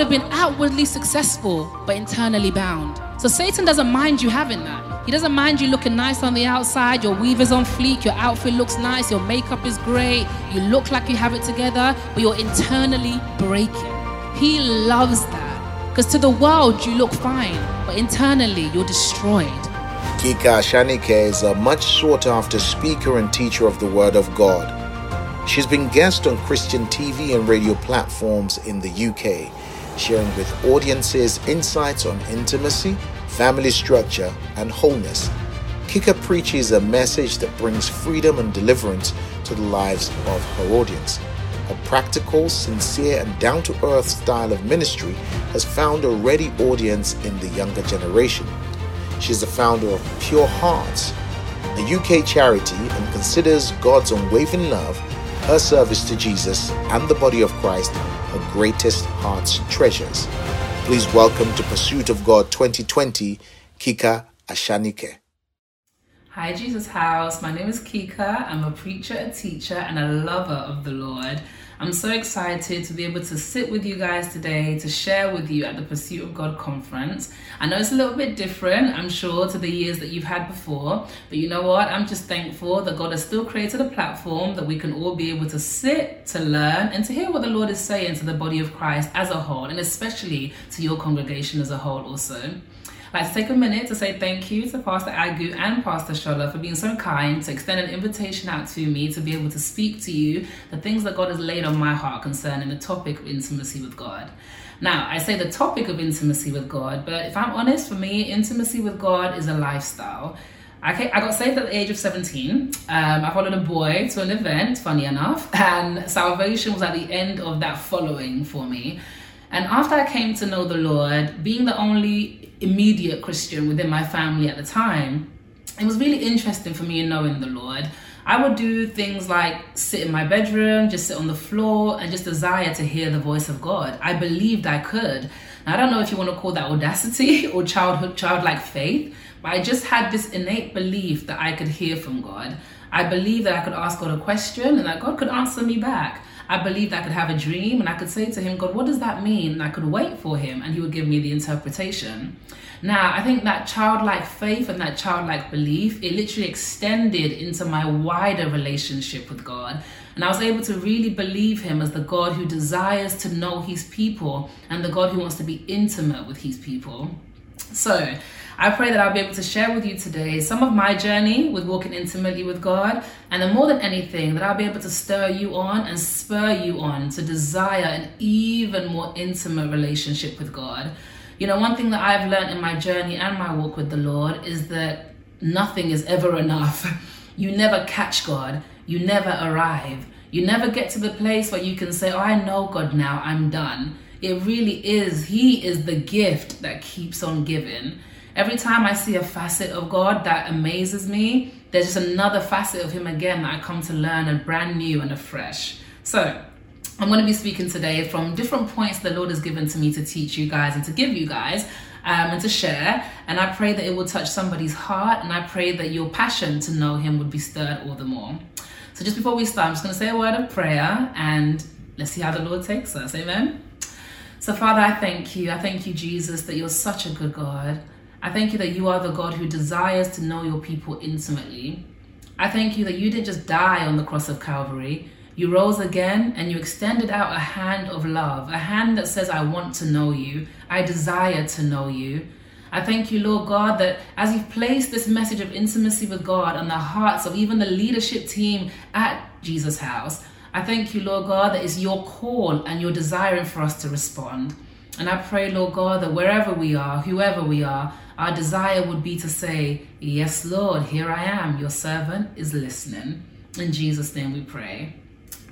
Would have been outwardly successful, but internally bound. So Satan doesn't mind you having that. He doesn't mind you looking nice on the outside, your weaver's on fleek, your outfit looks nice, your makeup is great, you look like you have it together, but you're internally breaking. He loves that. Because to the world, you look fine, but internally, you're destroyed. Kika Ashanike is a much sought after speaker and teacher of the Word of God. She's been guest on Christian TV and radio platforms in the UK, sharing with audiences insights on intimacy, family structure, and wholeness. Kika preaches a message that brings freedom and deliverance to the lives of her audience. Her practical, sincere, and down to earth style of ministry has found a ready audience in the younger generation. She's the founder of Pure Hearts, a UK charity, and considers God's unwavering love, her service to Jesus and the body of Christ, her greatest heart's treasures. Please welcome to Pursuit of God 2020, Kika Ashanike. Hi, Jesus House. My name is Kika. I'm a preacher, a teacher, and a lover of the Lord. I'm so excited to be able to sit with you guys today to share with you at the Pursuit of God conference. I know it's a little bit different, I'm sure, to the years that you've had before, but you know what? I'm just thankful that God has still created a platform that we can all be able to sit, to learn, and to hear what the Lord is saying to the body of Christ as a whole, and especially to your congregation as a whole, also. I'd like to take a minute to say thank you to Pastor Agu and Pastor Shola for being so kind to extend an invitation out to me to be able to speak to you the things that God has laid on my heart concerning the topic of intimacy with God. Now, I say the topic of intimacy with God, but if I'm honest, for me, intimacy with God is a lifestyle. I, I got saved at the age of 17. Um, I followed a boy to an event, funny enough, and salvation was at the end of that following for me. And after I came to know the Lord, being the only immediate Christian within my family at the time, it was really interesting for me in knowing the Lord. I would do things like sit in my bedroom, just sit on the floor, and just desire to hear the voice of God. I believed I could. Now, I don't know if you want to call that audacity or childhood, childlike faith, but I just had this innate belief that I could hear from God. I believed that I could ask God a question and that God could answer me back. I believed I could have a dream and I could say to him, God, what does that mean? And I could wait for him and he would give me the interpretation. Now, I think that childlike faith and that childlike belief, it literally extended into my wider relationship with God. And I was able to really believe him as the God who desires to know his people and the God who wants to be intimate with his people. So, I pray that I'll be able to share with you today some of my journey with walking intimately with God, and then more than anything, that I'll be able to stir you on and spur you on to desire an even more intimate relationship with God. You know, one thing that I've learned in my journey and my walk with the Lord is that nothing is ever enough. You never catch God, you never arrive. You never get to the place where you can say, Oh, I know God now, I'm done. It really is. He is the gift that keeps on giving. Every time I see a facet of God that amazes me, there's just another facet of Him again that I come to learn and brand new and afresh. So, I'm going to be speaking today from different points the Lord has given to me to teach you guys and to give you guys um, and to share. And I pray that it will touch somebody's heart, and I pray that your passion to know Him would be stirred all the more. So, just before we start, I'm just going to say a word of prayer and let's see how the Lord takes us. Amen. So, Father, I thank you. I thank you, Jesus, that you're such a good God. I thank you that you are the God who desires to know your people intimately. I thank you that you didn't just die on the cross of Calvary. You rose again and you extended out a hand of love, a hand that says, I want to know you. I desire to know you. I thank you, Lord God, that as you've placed this message of intimacy with God on the hearts of even the leadership team at Jesus House, I thank you, Lord God, that it's your call and your desiring for us to respond. And I pray, Lord God, that wherever we are, whoever we are, our desire would be to say, Yes, Lord, here I am. Your servant is listening. In Jesus' name we pray.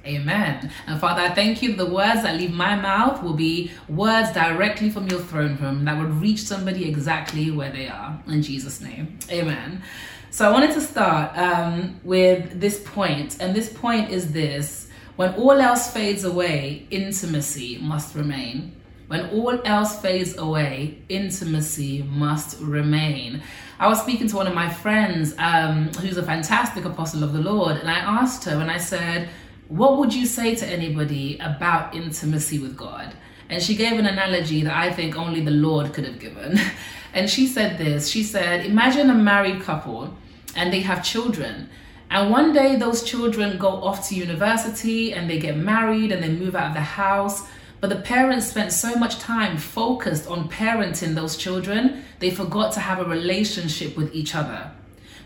Amen. And Father, I thank you the words that leave my mouth will be words directly from your throne room that would reach somebody exactly where they are. In Jesus' name. Amen. So I wanted to start um, with this point, and this point is this when all else fades away, intimacy must remain. When all else fades away, intimacy must remain. I was speaking to one of my friends um, who's a fantastic apostle of the Lord, and I asked her, and I said, What would you say to anybody about intimacy with God? And she gave an analogy that I think only the Lord could have given. And she said this She said, Imagine a married couple and they have children. And one day those children go off to university and they get married and they move out of the house. But the parents spent so much time focused on parenting those children, they forgot to have a relationship with each other.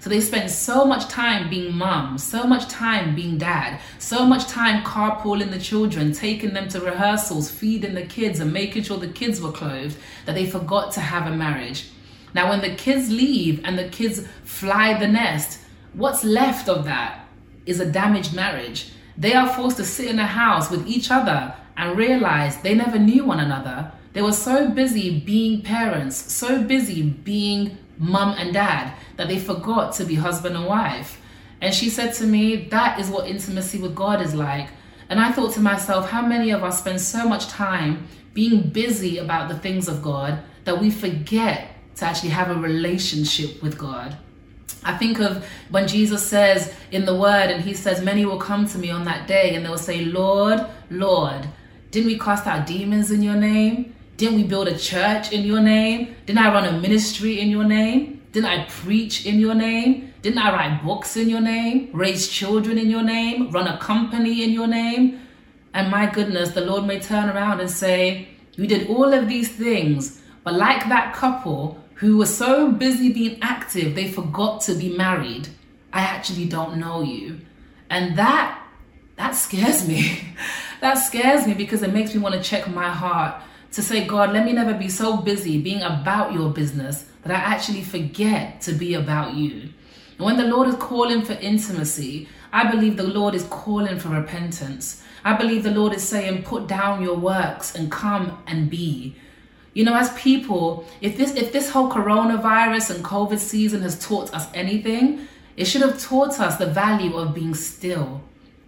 So they spent so much time being mom, so much time being dad, so much time carpooling the children, taking them to rehearsals, feeding the kids, and making sure the kids were clothed that they forgot to have a marriage. Now, when the kids leave and the kids fly the nest, what's left of that is a damaged marriage. They are forced to sit in a house with each other and realize they never knew one another. They were so busy being parents, so busy being mum and dad, that they forgot to be husband and wife. And she said to me, That is what intimacy with God is like. And I thought to myself, how many of us spend so much time being busy about the things of God that we forget to actually have a relationship with God? I think of when Jesus says in the word, and he says, Many will come to me on that day, and they will say, Lord, Lord, didn't we cast out demons in your name? Didn't we build a church in your name? Didn't I run a ministry in your name? Didn't I preach in your name? Didn't I write books in your name? Raise children in your name? Run a company in your name? And my goodness, the Lord may turn around and say, You did all of these things, but like that couple who were so busy being active, they forgot to be married. I actually don't know you. And that that scares me. that scares me because it makes me want to check my heart to say, God, let me never be so busy being about your business that I actually forget to be about you. And when the Lord is calling for intimacy, I believe the Lord is calling for repentance. I believe the Lord is saying, put down your works and come and be. You know, as people, if this if this whole coronavirus and COVID season has taught us anything, it should have taught us the value of being still,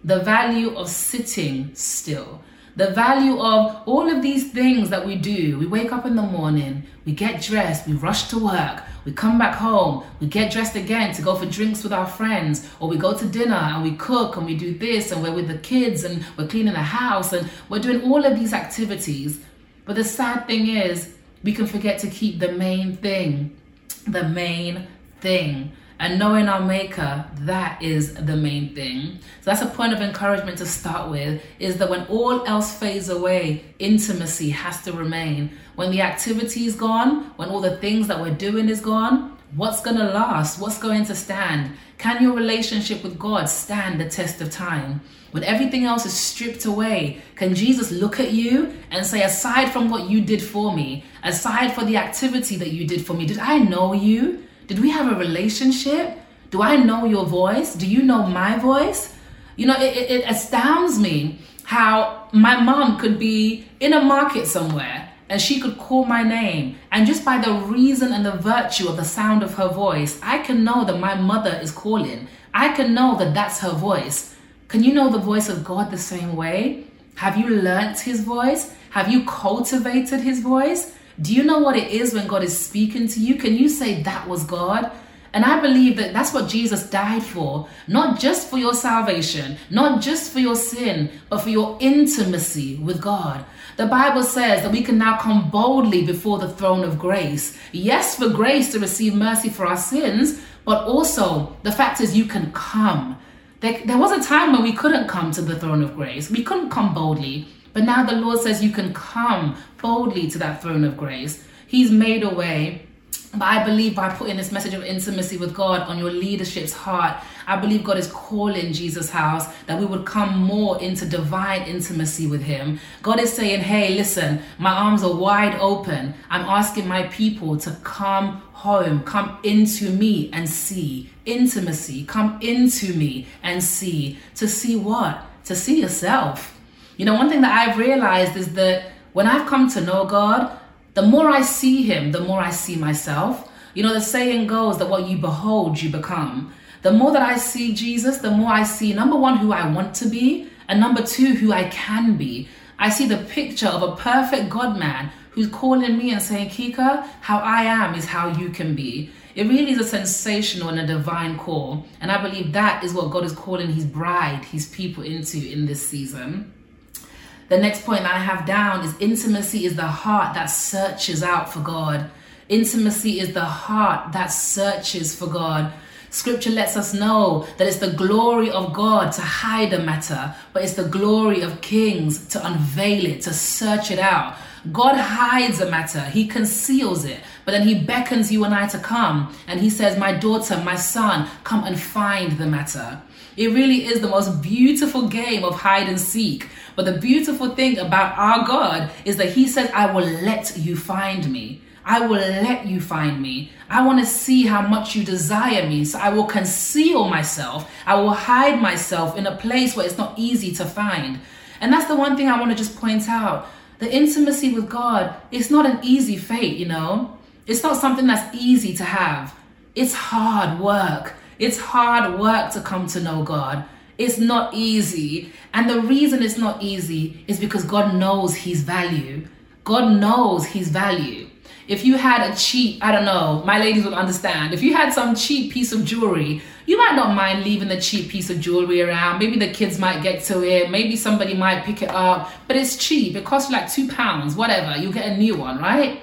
the value of sitting still, the value of all of these things that we do. We wake up in the morning, we get dressed, we rush to work, we come back home, we get dressed again to go for drinks with our friends, or we go to dinner and we cook and we do this and we're with the kids and we're cleaning the house and we're doing all of these activities. But the sad thing is, we can forget to keep the main thing, the main thing. And knowing our maker, that is the main thing. So that's a point of encouragement to start with is that when all else fades away, intimacy has to remain. When the activity is gone, when all the things that we're doing is gone, what's going to last? What's going to stand? Can your relationship with God stand the test of time? When everything else is stripped away, can Jesus look at you and say, aside from what you did for me, aside for the activity that you did for me, did I know you? Did we have a relationship? Do I know your voice? Do you know my voice? You know, it, it, astounds me how my mom could be in a market somewhere and she could call my name. And just by the reason and the virtue of the sound of her voice, I can know that my mother is calling. I can know that that's her voice. Can you know the voice of God the same way? Have you learnt his voice? Have you cultivated his voice? Do you know what it is when God is speaking to you? Can you say that was God? And I believe that that's what Jesus died for, not just for your salvation, not just for your sin, but for your intimacy with God. The Bible says that we can now come boldly before the throne of grace. Yes, for grace to receive mercy for our sins, but also the fact is you can come. There, was a time when we couldn't come to the throne of grace. We couldn't come boldly. But now the Lord says you can come boldly to that throne of grace. He's made a way. But I believe by putting this message of intimacy with God on your leadership's heart, I believe God is calling Jesus House that we would come more into divine intimacy with Him. God is saying, Hey, listen, my arms are wide open. I'm asking my people to come home, come into me and see. Intimacy, come into me and see. To see what? To see yourself. You know, one thing that I've realized is that when I've come to know God, the more I see Him, the more I see myself. You know, the saying goes that what you behold, you become. The more that I see Jesus, the more I see number one, who I want to be, and number two, who I can be. I see the picture of a perfect God man who's calling me and saying, Kika, how I am is how you can be. It really is a sensational and a divine call. And I believe that is what God is calling his bride, his people into in this season. The next point I have down is intimacy is the heart that searches out for God. Intimacy is the heart that searches for God. Scripture lets us know that it's the glory of God to hide a matter, but it's the glory of kings to unveil it, to search it out. God hides a matter, He conceals it, but then He beckons you and I to come, and He says, My daughter, my son, come and find the matter. It really is the most beautiful game of hide and seek. But the beautiful thing about our God is that He says, I will let you find me. I will let you find me. I want to see how much you desire me. So I will conceal myself. I will hide myself in a place where it's not easy to find. And that's the one thing I want to just point out. The intimacy with God is not an easy fate, you know? It's not something that's easy to have. It's hard work. It's hard work to come to know God. It's not easy. And the reason it's not easy is because God knows His value. God knows His value. If you had a cheap, I don't know, my ladies would understand. If you had some cheap piece of jewelry, you might not mind leaving the cheap piece of jewelry around. Maybe the kids might get to it. Maybe somebody might pick it up, but it's cheap. It costs like two pounds, whatever. You get a new one, right?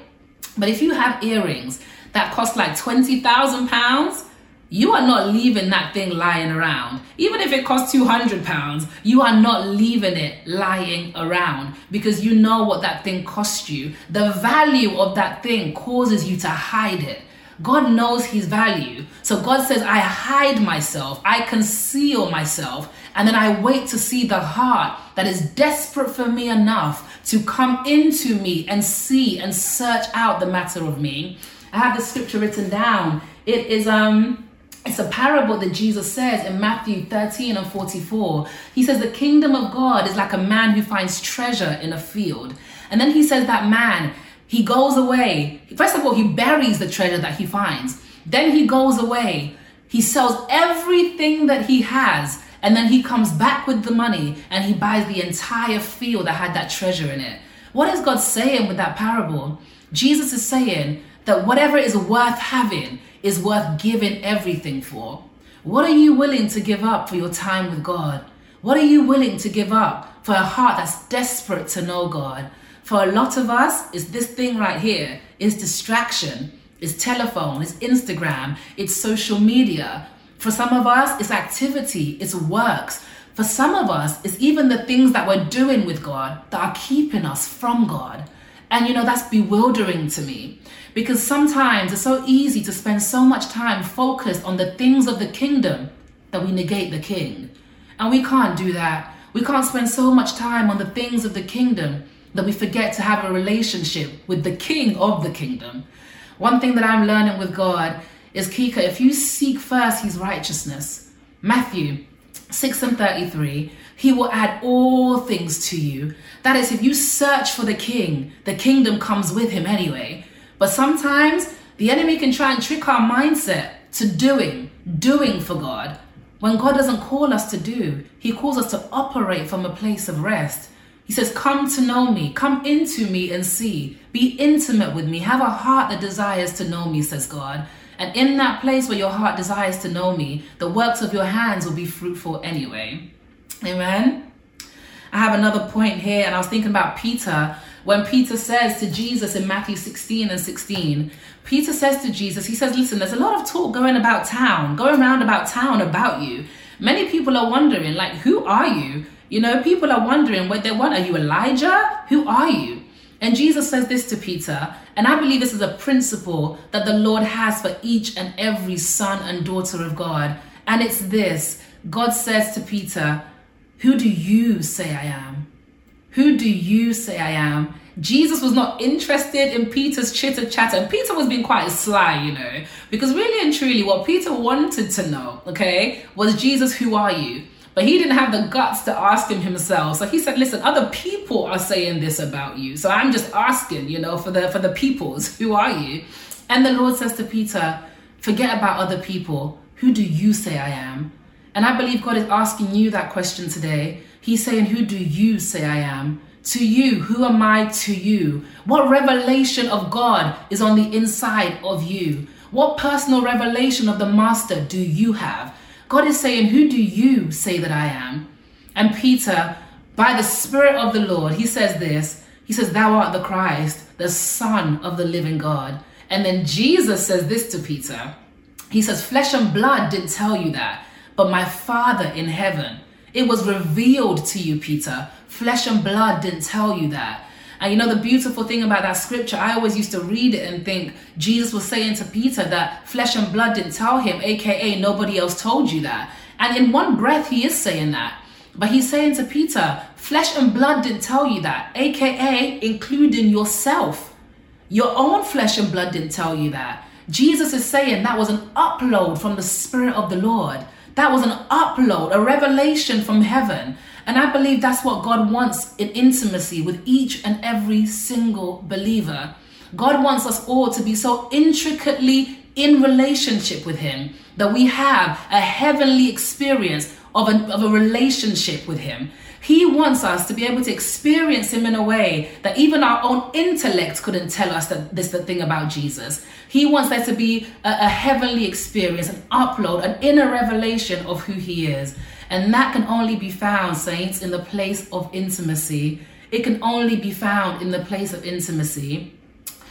But if you have earrings that cost like 20,000 pounds, you are not leaving that thing lying around. Even if it costs 200 pounds, you are not leaving it lying around because you know what that thing cost you. The value of that thing causes you to hide it. God knows his value. So God says, I hide myself, I conceal myself, and then I wait to see the heart that is desperate for me enough to come into me and see and search out the matter of me. I have the scripture written down. It is um it's a parable that Jesus says in Matthew 13 and 44. He says, The kingdom of God is like a man who finds treasure in a field. And then he says, That man, he goes away. First of all, he buries the treasure that he finds. Then he goes away. He sells everything that he has. And then he comes back with the money and he buys the entire field that had that treasure in it. What is God saying with that parable? Jesus is saying that whatever is worth having, is worth giving everything for? What are you willing to give up for your time with God? What are you willing to give up for a heart that's desperate to know God? For a lot of us, it's this thing right here. It's distraction. It's telephone. It's Instagram. It's social media. For some of us, it's activity. It's works. For some of us, it's even the things that we're doing with God that are keeping us from God. And you know, that's bewildering to me. Because sometimes it's so easy to spend so much time focused on the things of the kingdom that we negate the king. And we can't do that. We can't spend so much time on the things of the kingdom that we forget to have a relationship with the king of the kingdom. One thing that I'm learning with God is Kika, if you seek first his righteousness, Matthew 6 and 33, he will add all things to you. That is, if you search for the king, the kingdom comes with him anyway. But sometimes the enemy can try and trick our mindset to doing, doing for God. When God doesn't call us to do, He calls us to operate from a place of rest. He says, Come to know me, come into me and see. Be intimate with me. Have a heart that desires to know me, says God. And in that place where your heart desires to know me, the works of your hands will be fruitful anyway. Amen. I have another point here, and I was thinking about Peter when Peter says to Jesus in Matthew 16 and 16, Peter says to Jesus, he says, Listen, there's a lot of talk going about town, going around about town about you. Many people are wondering, like, who are you? You know, people are wondering what they want. Are you Elijah? Who are you? And Jesus says this to Peter, and I believe this is a principle that the Lord has for each and every son and daughter of God. And it's this God says to Peter, Who do you say I am? Who do you say I am? Jesus was not interested in Peter's chitter chatter. And Peter was being quite sly, you know, because really and truly, what Peter wanted to know, okay, was Jesus, who are you? But he didn't have the guts to ask him himself. So he said, listen, other people are saying this about you. So I'm just asking, you know, for the for the peoples, who are you? And the Lord says to Peter, forget about other people. Who do you say I am? And I believe God is asking you that question today. He's saying, Who do you say I am? To you, who am I to you? What revelation of God is on the inside of you? What personal revelation of the Master do you have? God is saying, Who do you say that I am? And Peter, by the Spirit of the Lord, he says this He says, Thou art the Christ, the Son of the living God. And then Jesus says this to Peter He says, Flesh and blood didn't tell you that, but my Father in heaven. It was revealed to you, Peter. Flesh and blood didn't tell you that. And you know, the beautiful thing about that scripture, I always used to read it and think Jesus was saying to Peter that flesh and blood didn't tell him, aka nobody else told you that. And in one breath, he is saying that. But he's saying to Peter, flesh and blood didn't tell you that, aka including yourself. Your own flesh and blood didn't tell you that. Jesus is saying that was an upload from the Spirit of the Lord. That was an upload, a revelation from heaven. And I believe that's what God wants in intimacy with each and every single believer. God wants us all to be so intricately in relationship with Him that we have a heavenly experience of, of a relationship with Him. He wants us to be able to experience Him in a way that even our own intellect couldn't tell us that this is the thing about Jesus. He wants there to be a, a heavenly experience, an upload, an inner revelation of who He is. And that can only be found, saints, in the place of intimacy. It can only be found in the place of intimacy.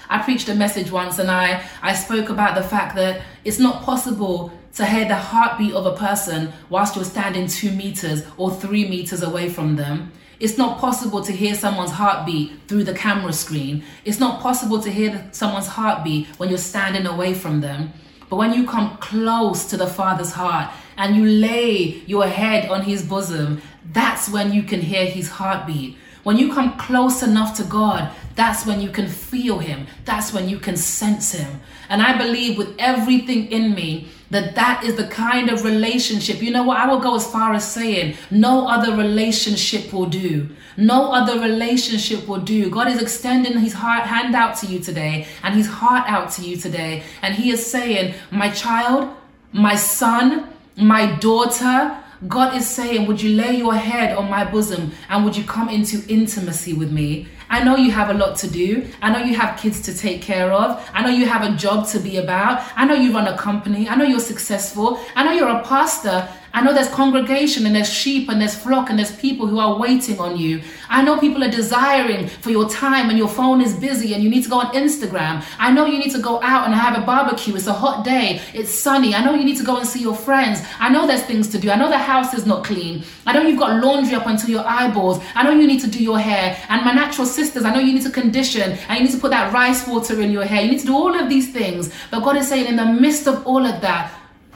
I preached a message once and I, I spoke about the fact that it's not possible to hear the heartbeat of a person whilst you're standing two meters or three meters away from them. It's not possible to hear someone's heartbeat through the camera screen. It's not possible to hear someone's heartbeat when you're standing away from them. But when you come close to the Father's heart and you lay your head on his bosom, that's when you can hear his heartbeat. When you come close enough to God, that's when you can feel him. That's when you can sense him. And I believe with everything in me that that is the kind of relationship. You know what? I will go as far as saying no other relationship will do. No other relationship will do. God is extending his heart hand out to you today and his heart out to you today. And he is saying, my child, my son, my daughter, God is saying, Would you lay your head on my bosom and would you come into intimacy with me? I know you have a lot to do. I know you have kids to take care of. I know you have a job to be about. I know you run a company. I know you're successful. I know you're a pastor. I know there's congregation and there's sheep and there's flock and there's people who are waiting on you. I know people are desiring for your time and your phone is busy and you need to go on Instagram. I know you need to go out and have a barbecue. It's a hot day. It's sunny. I know you need to go and see your friends. I know there's things to do. I know the house is not clean. I know you've got laundry up until your eyeballs. I know you need to do your hair. And my natural sisters, I know you need to condition and you need to put that rice water in your hair. You need to do all of these things. But God is saying, in the midst of all of that,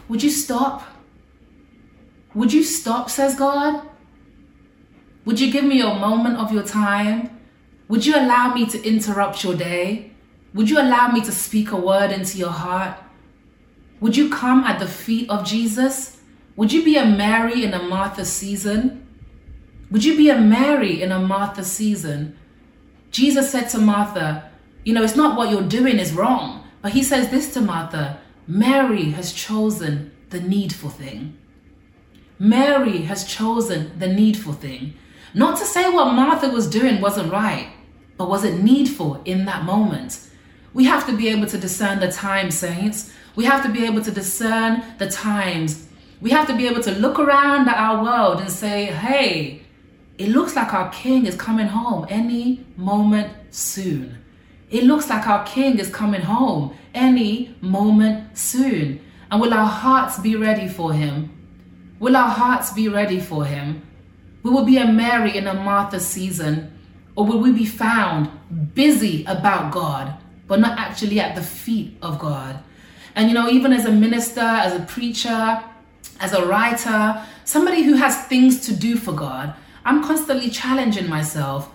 would you stop? Would you stop, says God? Would you give me a moment of your time? Would you allow me to interrupt your day? Would you allow me to speak a word into your heart? Would you come at the feet of Jesus? Would you be a Mary in a Martha season? Would you be a Mary in a Martha season? Jesus said to Martha, You know, it's not what you're doing is wrong. But he says this to Martha Mary has chosen the needful thing. Mary has chosen the needful thing. Not to say what Martha was doing wasn't right, but was it needful in that moment? We have to be able to discern the times, saints. We have to be able to discern the times. We have to be able to look around at our world and say, hey, it looks like our king is coming home any moment soon. It looks like our king is coming home any moment soon. And will our hearts be ready for him? Will our hearts be ready for him? We will be a Mary in a Martha season. Or will we be found busy about God, but not actually at the feet of God? And you know, even as a minister, as a preacher, as a writer, somebody who has things to do for God, I'm constantly challenging myself.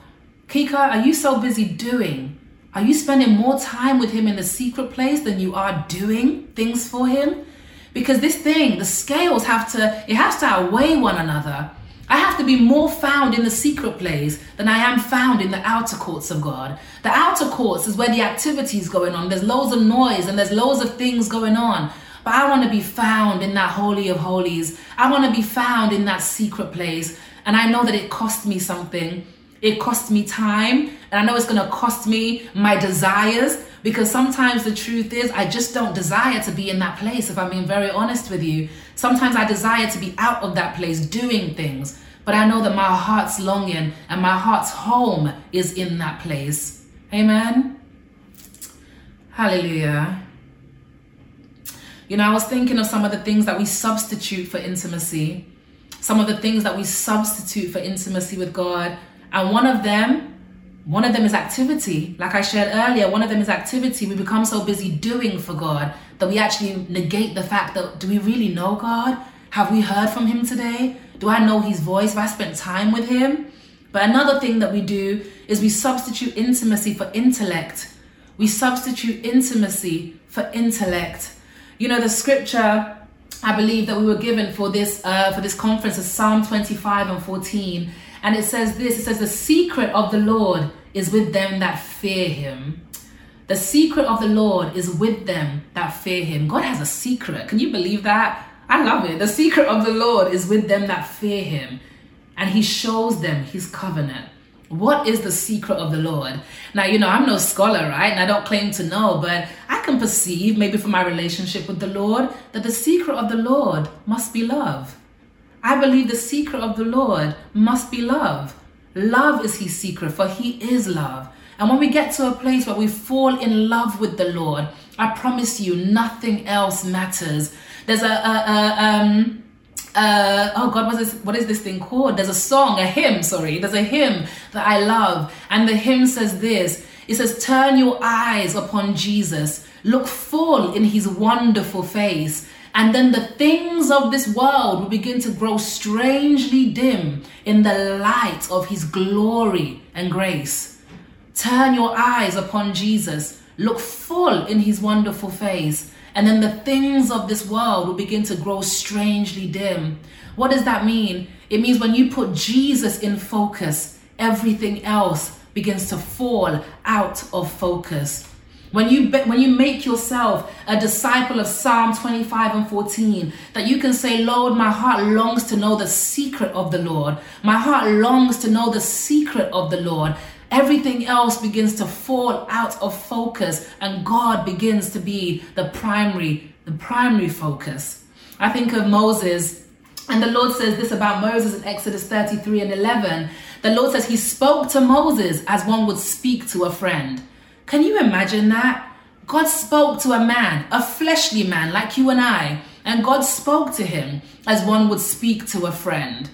Kika, are you so busy doing? Are you spending more time with Him in the secret place than you are doing things for Him? Because this thing, the scales have to, it has to outweigh one another. I have to be more found in the secret place than I am found in the outer courts of God. The outer courts is where the activity is going on. There's loads of noise and there's loads of things going on. But I want to be found in that Holy of Holies. I want to be found in that secret place. And I know that it cost me something. It cost me time. And I know it's going to cost me my desires because sometimes the truth is I just don't desire to be in that place, if I'm being very honest with you. Sometimes I desire to be out of that place doing things. But I know that my heart's longing and my heart's home is in that place. Amen. Hallelujah. You know, I was thinking of some of the things that we substitute for intimacy, some of the things that we substitute for intimacy with God. And one of them, one of them is activity. Like I shared earlier, one of them is activity. We become so busy doing for God that we actually negate the fact that do we really know God? Have we heard from Him today? Do I know His voice? Have I spent time with Him? But another thing that we do is we substitute intimacy for intellect. We substitute intimacy for intellect. You know, the scripture I believe that we were given for this uh, for this conference is Psalm 25 and 14, and it says this: it says, "The secret of the Lord is with them that fear Him." The secret of the Lord is with them that fear Him. God has a secret. Can you believe that? I love it. The secret of the Lord is with them that fear Him, and He shows them His covenant. What is the secret of the Lord? Now, you know, I'm no scholar, right? And I don't claim to know, but I can perceive, maybe from my relationship with the Lord, that the secret of the Lord must be love. I believe the secret of the Lord must be love. Love is his secret, for he is love. And when we get to a place where we fall in love with the Lord, I promise you, nothing else matters. There's a, a, a um, uh, oh God, what is this, what is this thing called? There's a song, a hymn, sorry. There's a hymn that I love, and the hymn says this. It says, "Turn your eyes upon Jesus, look full in His wonderful face." And then the things of this world will begin to grow strangely dim in the light of His glory and grace. Turn your eyes upon Jesus, look full in His wonderful face, and then the things of this world will begin to grow strangely dim. What does that mean? It means when you put Jesus in focus, everything else begins to fall out of focus. When you when you make yourself a disciple of Psalm 25 and 14, that you can say, Lord, my heart longs to know the secret of the Lord. My heart longs to know the secret of the Lord everything else begins to fall out of focus and God begins to be the primary, the primary focus. I think of Moses, and the Lord says this about Moses in Exodus 33 and 11. The Lord says he spoke to Moses as one would speak to a friend. Can you imagine that? God spoke to a man, a fleshly man like you and I, and God spoke to him as one would speak to a friend.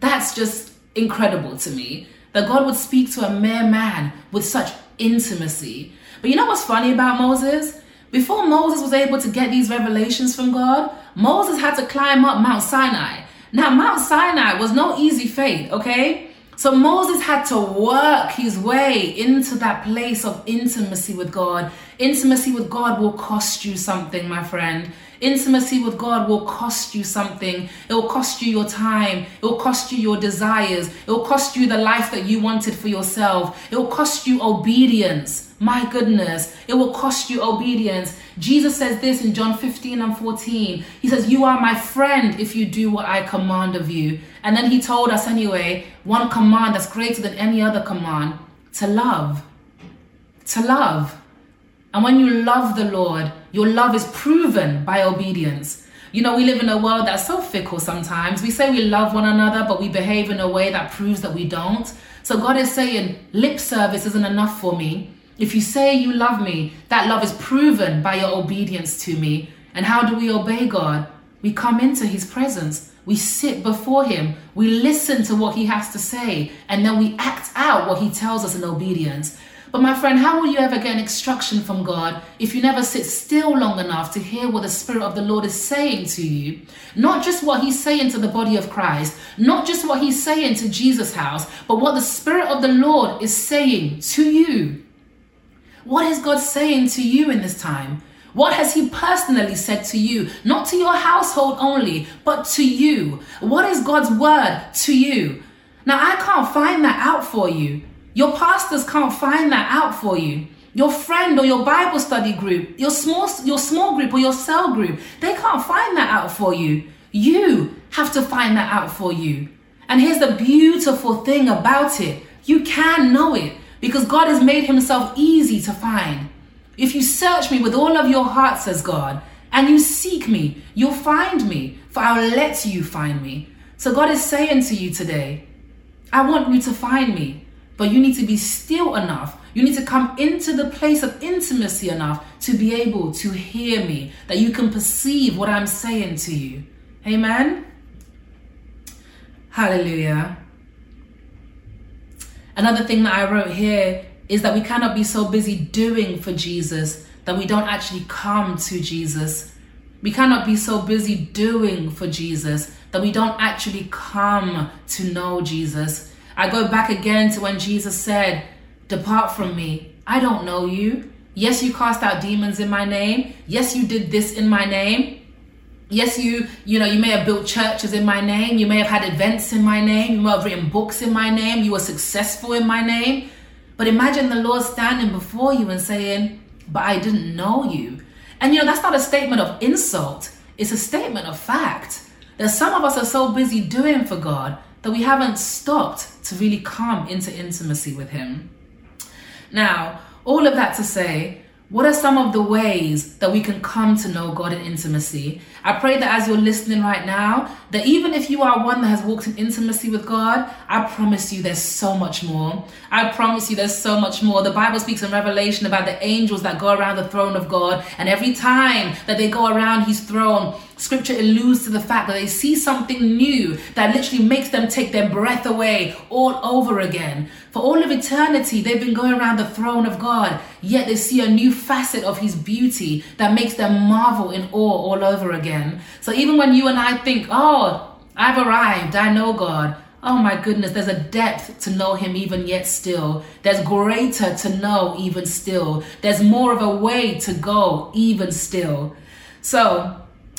That's just incredible to me that God would speak to a mere man with such intimacy. But you know what's funny about Moses? Before Moses was able to get these revelations from God, Moses had to climb up Mount Sinai. Now, Mount Sinai was no easy feat, okay? So Moses had to work his way into that place of intimacy with God. Intimacy with God will cost you something, my friend. Intimacy with God will cost you something. It will cost you your time. It will cost you your desires. It will cost you the life that you wanted for yourself. It will cost you obedience. My goodness, it will cost you obedience. Jesus says this in John 15 and 14. He says, You are my friend if you do what I command of you. And then he told us, anyway, one command that's greater than any other command to love. To love. And when you love the Lord, your love is proven by obedience. You know, we live in a world that's so fickle sometimes. We say we love one another, but we behave in a way that proves that we don't. So God is saying, lip service isn't enough for me. If you say you love me, that love is proven by your obedience to me. And how do we obey God? We come into his presence. We sit before him. We listen to what he has to say. And then we act out what he tells us in obedience. But my friend, how will you ever get an instruction from God if you never sit still long enough to hear what the Spirit of the Lord is saying to you? Not just what He's saying to the body of Christ, not just what He's saying to Jesus House, but what the Spirit of the Lord is saying to you. What is God saying to you in this time? What has He personally said to you? Not to your household only, but to you. What is God's word to you? Now, I can't find that out for you. Your pastors can't find that out for you. Your friend or your Bible study group, your small your small group or your cell group, they can't find that out for you. You have to find that out for you. And here's the beautiful thing about it. You can know it because God has made himself easy to find. If you search me with all of your heart, says God, and you seek me, you'll find me, for I'll let you find me. So God is saying to you today, I want you to find me. But you need to be still enough. You need to come into the place of intimacy enough to be able to hear me, that you can perceive what I'm saying to you. Amen. Hallelujah. Another thing that I wrote here is that we cannot be so busy doing for Jesus that we don't actually come to Jesus. We cannot be so busy doing for Jesus that we don't actually come to know Jesus. I go back again to when Jesus said, Depart from me. I don't know you. Yes, you cast out demons in my name. Yes, you did this in my name. Yes, you, you know, you may have built churches in my name. You may have had events in my name. You may have written books in my name. You were successful in my name. But imagine the Lord standing before you and saying, But I didn't know you. And you know, that's not a statement of insult, it's a statement of fact. That some of us are so busy doing for God that we haven't stopped to really come into intimacy with Him. Now, all of that to say, what are some of the ways that we can come to know God in intimacy? I pray that as you're listening right now, that even if you are one that has walked in intimacy with God, I promise you there's so much more. I promise you there's so much more. The Bible speaks in Revelation about the angels that go around the throne of God, and every time that they go around his throne, Scripture alludes to the fact that they see something new that literally makes them take their breath away all over again. For all of eternity, they've been going around the throne of God, yet they see a new facet of His beauty that makes them marvel in awe all over again. So even when you and I think, oh, I've arrived, I know God. Oh my goodness, there's a depth to know Him even yet still. There's greater to know even still. There's more of a way to go even still. So,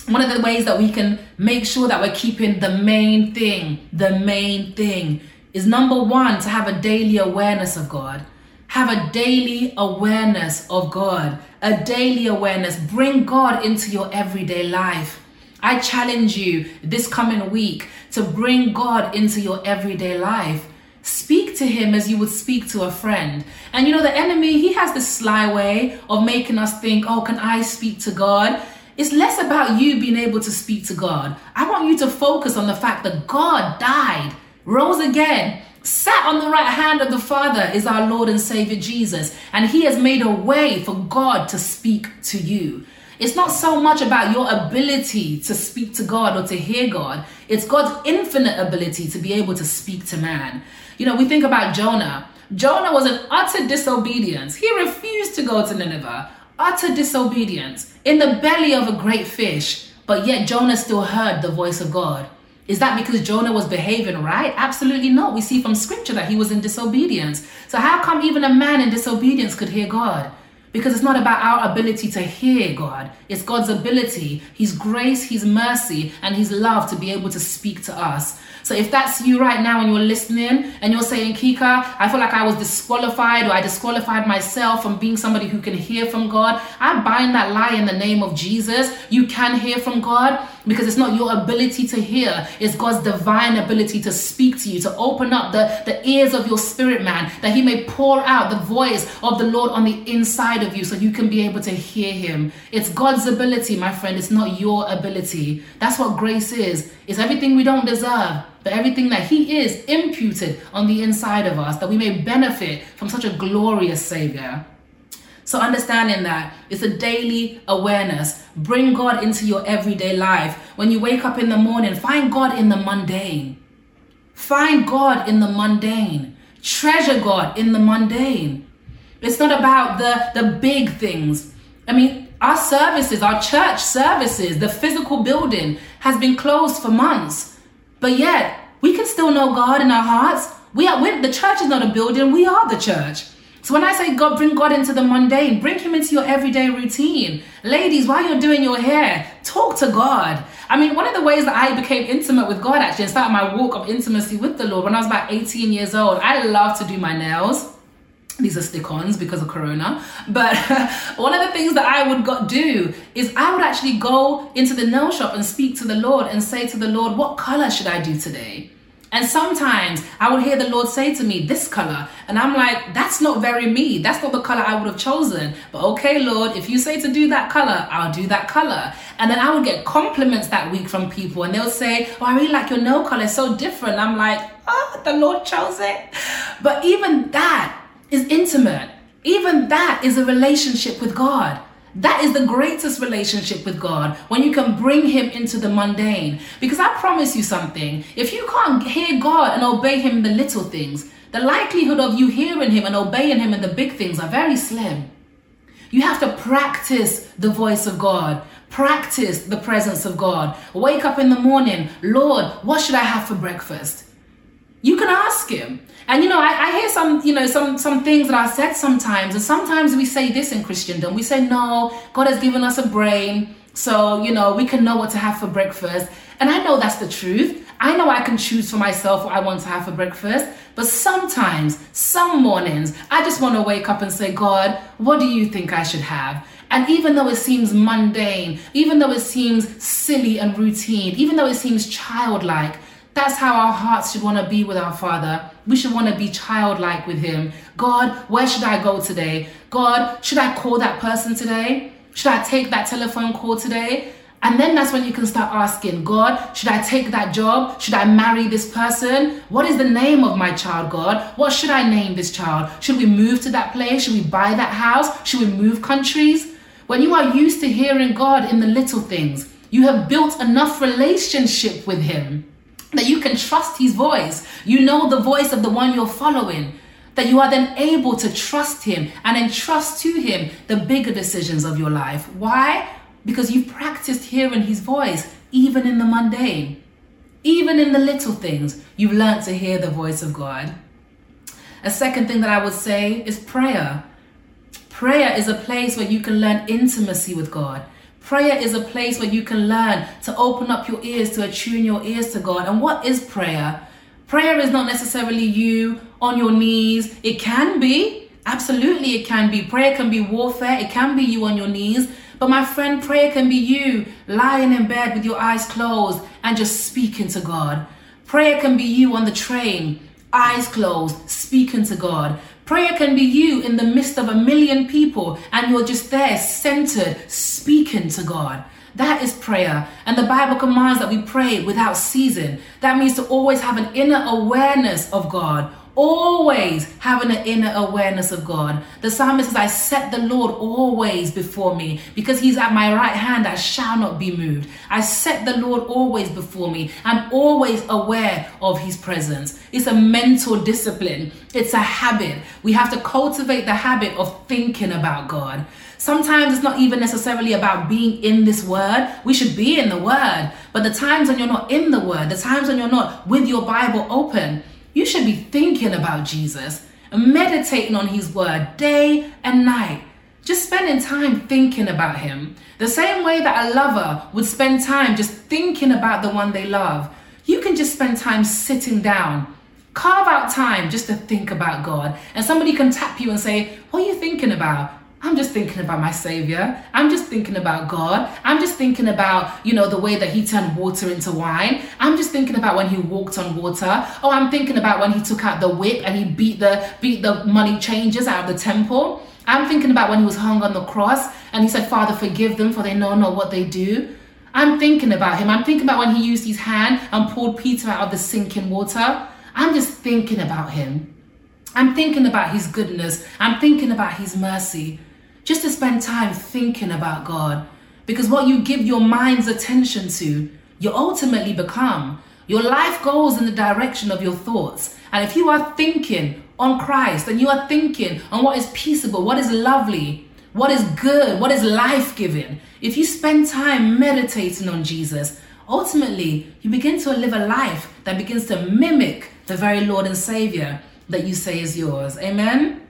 one of the ways that we can make sure that we're keeping the main thing, the main thing, is number one, to have a daily awareness of God. Have a daily awareness of God, a daily awareness. Bring God into your everyday life. I challenge you this coming week to bring God into your everyday life. Speak to him as you would speak to a friend. And you know, the enemy, he has this sly way of making us think, oh, can I speak to God? It's less about you being able to speak to God. I want you to focus on the fact that God died, rose again, sat on the right hand of the Father is our Lord and Savior Jesus, and He has made a way for God to speak to you. It's not so much about your ability to speak to God or to hear God, it's God's infinite ability to be able to speak to man. You know, we think about Jonah. Jonah was an utter disobedience. He refused to go to Nineveh utter disobedience in the belly of a great fish, but yet Jonah still heard the voice of God. Is that because Jonah was behaving right? Absolutely not. We see from scripture that he was in disobedience. So, how come even a man in disobedience could hear God? Because it's not about our ability to hear God, it's God's ability, His grace, His mercy, and His love to be able to speak to us. So if that's you right now and you're listening and you're saying, Kika, I feel like I was disqualified or I disqualified myself from being somebody who can hear from God, I bind that lie in the name of Jesus. You can hear from God because it's not your ability to hear, it's God's divine ability to speak to you, to open up the, the ears of your spirit man, that He may pour out the voice of the Lord on the inside of you so you can be able to hear Him. It's God's ability, my friend, it's not your ability. That's what grace is. It's everything we don't deserve, but everything that He is imputed on the inside of us, that we may benefit from such a glorious Savior. So, understanding that it's a daily awareness. Bring God into your everyday life. When you wake up in the morning, find God in the mundane. Find God in the mundane. Treasure God in the mundane. It's not about the, the big things. I mean, our services, our church services, the physical building has been closed for months. But yet, we can still know God in our hearts. We are the church is not a building, we are the church. So when I say God, bring God into the mundane, bring Him into your everyday routine. Ladies, while you're doing your hair, talk to God. I mean, one of the ways that I became intimate with God actually and started my walk of intimacy with the Lord when I was about 18 years old. I love to do my nails these are stick-ons because of corona but one of the things that i would go, do is i would actually go into the nail shop and speak to the lord and say to the lord what color should i do today and sometimes I would hear the Lord say to me, This color. And I'm like, That's not very me. That's not the color I would have chosen. But okay, Lord, if you say to do that color, I'll do that color. And then I would get compliments that week from people, and they'll say, Oh, I really like your nail color. It's so different. I'm like, Oh, the Lord chose it. But even that is intimate. Even that is a relationship with God. That is the greatest relationship with God when you can bring Him into the mundane. Because I promise you something if you can't hear God and obey Him in the little things, the likelihood of you hearing Him and obeying Him in the big things are very slim. You have to practice the voice of God, practice the presence of God. Wake up in the morning, Lord, what should I have for breakfast? You can ask Him. And you know, I, I, hear some, you know, some some things that are said sometimes, and sometimes we say this in Christendom. We say, "No, God has given us a brain, so you know we can know what to have for breakfast." And I know that's the truth. I know I can choose for myself what I want to have for breakfast. But sometimes, some mornings, I just want to wake up and say, "God, what do you think I should have?" And even though it seems mundane, even though it seems silly and routine, even though it seems childlike, that's how our hearts should want to be with our Father. We should want to be childlike with Him. God, where should I go today? God, should I call that person today? Should I take that telephone call today? And then that's when you can start asking, God, should I take that job? Should I marry this person? What is the name of my child, God? What should I name this child? Should we move to that place? Should we buy that house? Should we move countries? When you are used to hearing God in the little things, you have built enough relationship with Him that you can trust his voice. You know the voice of the one you're following. That you are then able to trust him and entrust to him the bigger decisions of your life. Why? Because you've practiced hearing his voice, even in the mundane. Even in the little things, you've learned to hear the voice of God. A second thing that I would say is prayer. Prayer is a place where you can learn intimacy with God. Prayer is a place where you can learn to open up your ears, to attune your ears to God. And what is prayer? Prayer is not necessarily you on your knees. It can be, absolutely, it can be. Prayer can be warfare, it can be you on your knees. But my friend, prayer can be you lying in bed with your eyes closed and just speaking to God. Prayer can be you on the train, eyes closed, speaking to God. Prayer can be you in the midst of a million people and you're just there centered, speaking to God. That is prayer. And the Bible commands that we pray without ceasing. That means to always have an inner awareness of God, always having an inner awareness of God. The psalmist says, I set the Lord always before me because he's at my right hand, I shall not be moved. I set the Lord always before me. I'm always aware of his presence. It's a mental discipline, it's a habit. We have to cultivate the habit of thinking about God. Sometimes it's not even necessarily about being in this word. We should be in the word. But the times when you're not in the word, the times when you're not with your Bible open, you should be thinking about Jesus and meditating on his word day and night. Just spending time thinking about him. The same way that a lover would spend time just thinking about the one they love. You can just spend time sitting down. Carve out time just to think about God. And somebody can tap you and say, What are you thinking about? I'm just thinking about my Savior. I'm just thinking about God. I'm just thinking about, you know, the way that He turned water into wine. I'm just thinking about when He walked on water. Oh, I'm thinking about when He took out the whip and He beat the beat the money changers out of the temple. I'm thinking about when He was hung on the cross and He said, Father, forgive them for they know not what they do. I'm thinking about Him. I'm thinking about when He used His hand and pulled Peter out of the sinking water. I'm just thinking about Him. I'm thinking about His goodness. I'm thinking about His mercy. Just to spend time thinking about God. Because what you give your mind's attention to, you ultimately become. Your life goes in the direction of your thoughts. And if you are thinking on Christ and you are thinking on what is peaceable, what is lovely, what is good, what is life giving, if you spend time meditating on Jesus, ultimately you begin to live a life that begins to mimic the very Lord and Savior that you say is yours. Amen.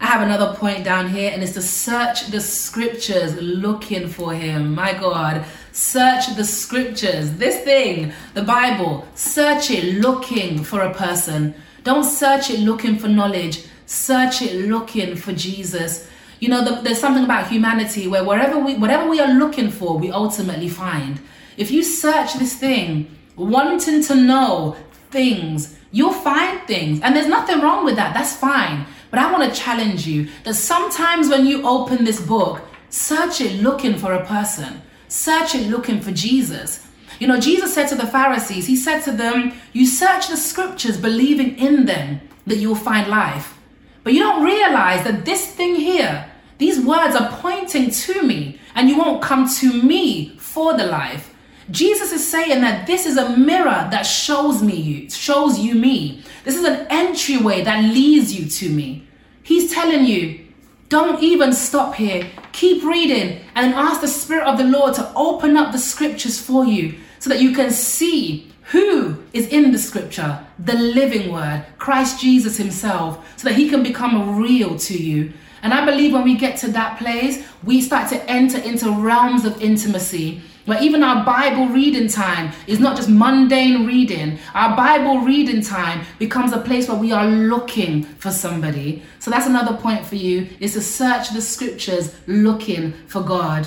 I have another point down here, and it's to search the scriptures looking for Him. My God, search the scriptures. This thing, the Bible, search it looking for a person. Don't search it looking for knowledge, search it looking for Jesus. You know, the, there's something about humanity where wherever we, whatever we are looking for, we ultimately find. If you search this thing, wanting to know things, you'll find things. And there's nothing wrong with that. That's fine. But I want to challenge you that sometimes when you open this book, search it looking for a person, search it looking for Jesus. You know, Jesus said to the Pharisees, He said to them, You search the scriptures, believing in them that you'll find life. But you don't realize that this thing here, these words are pointing to me, and you won't come to me for the life. Jesus is saying that this is a mirror that shows me you, shows you me. This is an entryway that leads you to me. He's telling you, don't even stop here. Keep reading and ask the Spirit of the Lord to open up the scriptures for you so that you can see who is in the scripture, the living word, Christ Jesus Himself, so that He can become real to you. And I believe when we get to that place, we start to enter into realms of intimacy where even our Bible reading time is not just mundane reading. Our Bible reading time becomes a place where we are looking for somebody. So that's another point for you is to search the scriptures looking for God.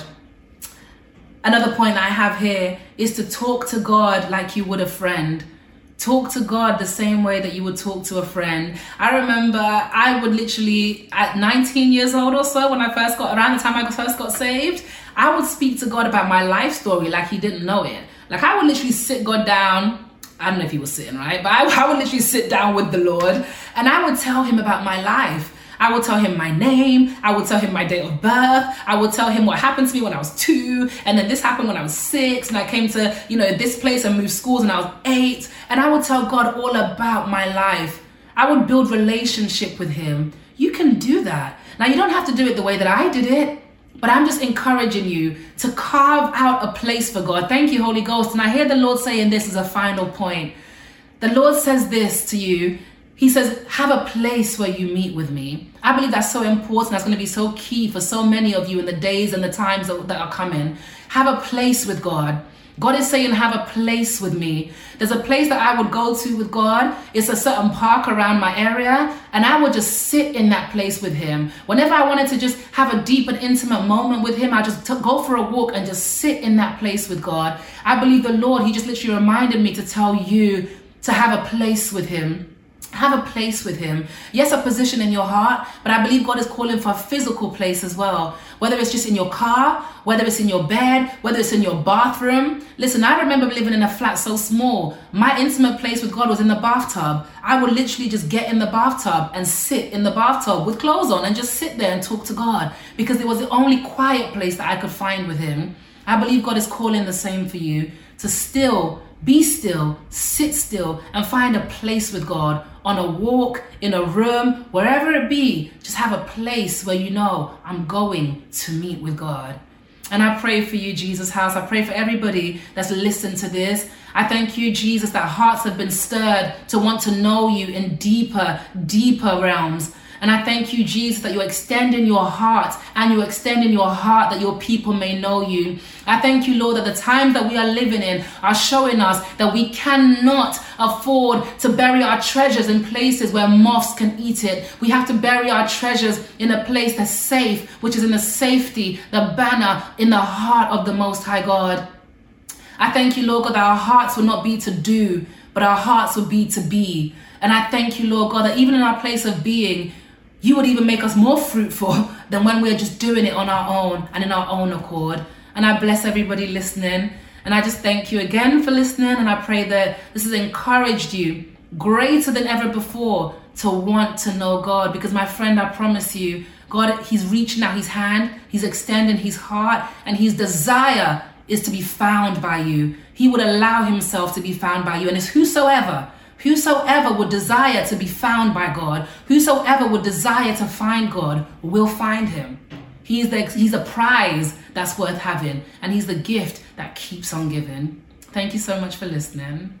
Another point I have here is to talk to God like you would a friend. Talk to God the same way that you would talk to a friend. I remember I would literally, at 19 years old or so, when I first got around the time I first got saved, I would speak to God about my life story like he didn't know it. Like I would literally sit God down. I don't know if he was sitting, right? But I, I would literally sit down with the Lord and I would tell him about my life. I would tell him my name. I would tell him my date of birth. I would tell him what happened to me when I was two. And then this happened when I was six. And I came to, you know, this place and moved schools when I was eight. And I would tell God all about my life. I would build relationship with him. You can do that. Now, you don't have to do it the way that I did it. But I'm just encouraging you to carve out a place for God. Thank you, Holy Ghost. And I hear the Lord saying this is a final point. The Lord says this to you he says, have a place where you meet with me. I believe that's so important. That's going to be so key for so many of you in the days and the times that, that, are coming. Have a place with God. God is saying, have a place with me. There's a place that I would go to with God. It's a certain park around my area, and I would just sit in that place with Him. Whenever I wanted to just have a deep and intimate moment with Him, I just t- go for a walk and just sit in that place with God. I believe the Lord, He just literally reminded me to tell you to have a place with Him have a place with him. Yes, a position in your heart, but I believe God is calling for a physical place as well. Whether it's just in your car, whether it's in your bed, whether it's in your bathroom. Listen, I remember living in a flat so small. My intimate place with God was in the bathtub. I would literally just get in the bathtub and sit in the bathtub with clothes on and just sit there and talk to God because it was the only quiet place that I could find with him. I believe God is calling the same for you to still be still, sit still, and find a place with God on a walk, in a room, wherever it be. Just have a place where you know I'm going to meet with God. And I pray for you, Jesus House. I pray for everybody that's listened to this. I thank you, Jesus, that hearts have been stirred to want to know you in deeper, deeper realms. And I thank you, Jesus, that you're extending your heart and you're extending your heart that your people may know you. I thank you, Lord, that the times that we are living in are showing us that we cannot afford to bury our treasures in places where moths can eat it. We have to bury our treasures in a place that's safe, which is in the safety, the banner in the heart of the Most High God. I thank you, Lord God, that our hearts will not be to do, but our hearts will be to be. And I thank you, Lord God, that even in our place of being, you would even make us more fruitful than when we're just doing it on our own and in our own accord. And I bless everybody listening. And I just thank you again for listening. And I pray that this has encouraged you greater than ever before to want to know God. Because, my friend, I promise you, God, He's reaching out His hand, He's extending His heart, and His desire is to be found by you. He would allow Himself to be found by you. And it's whosoever, whosoever would desire to be found by God, whosoever would desire to find God, will find Him. He's the He's a prize that's worth having, and He's the gift that keeps on giving. Thank you so much for listening.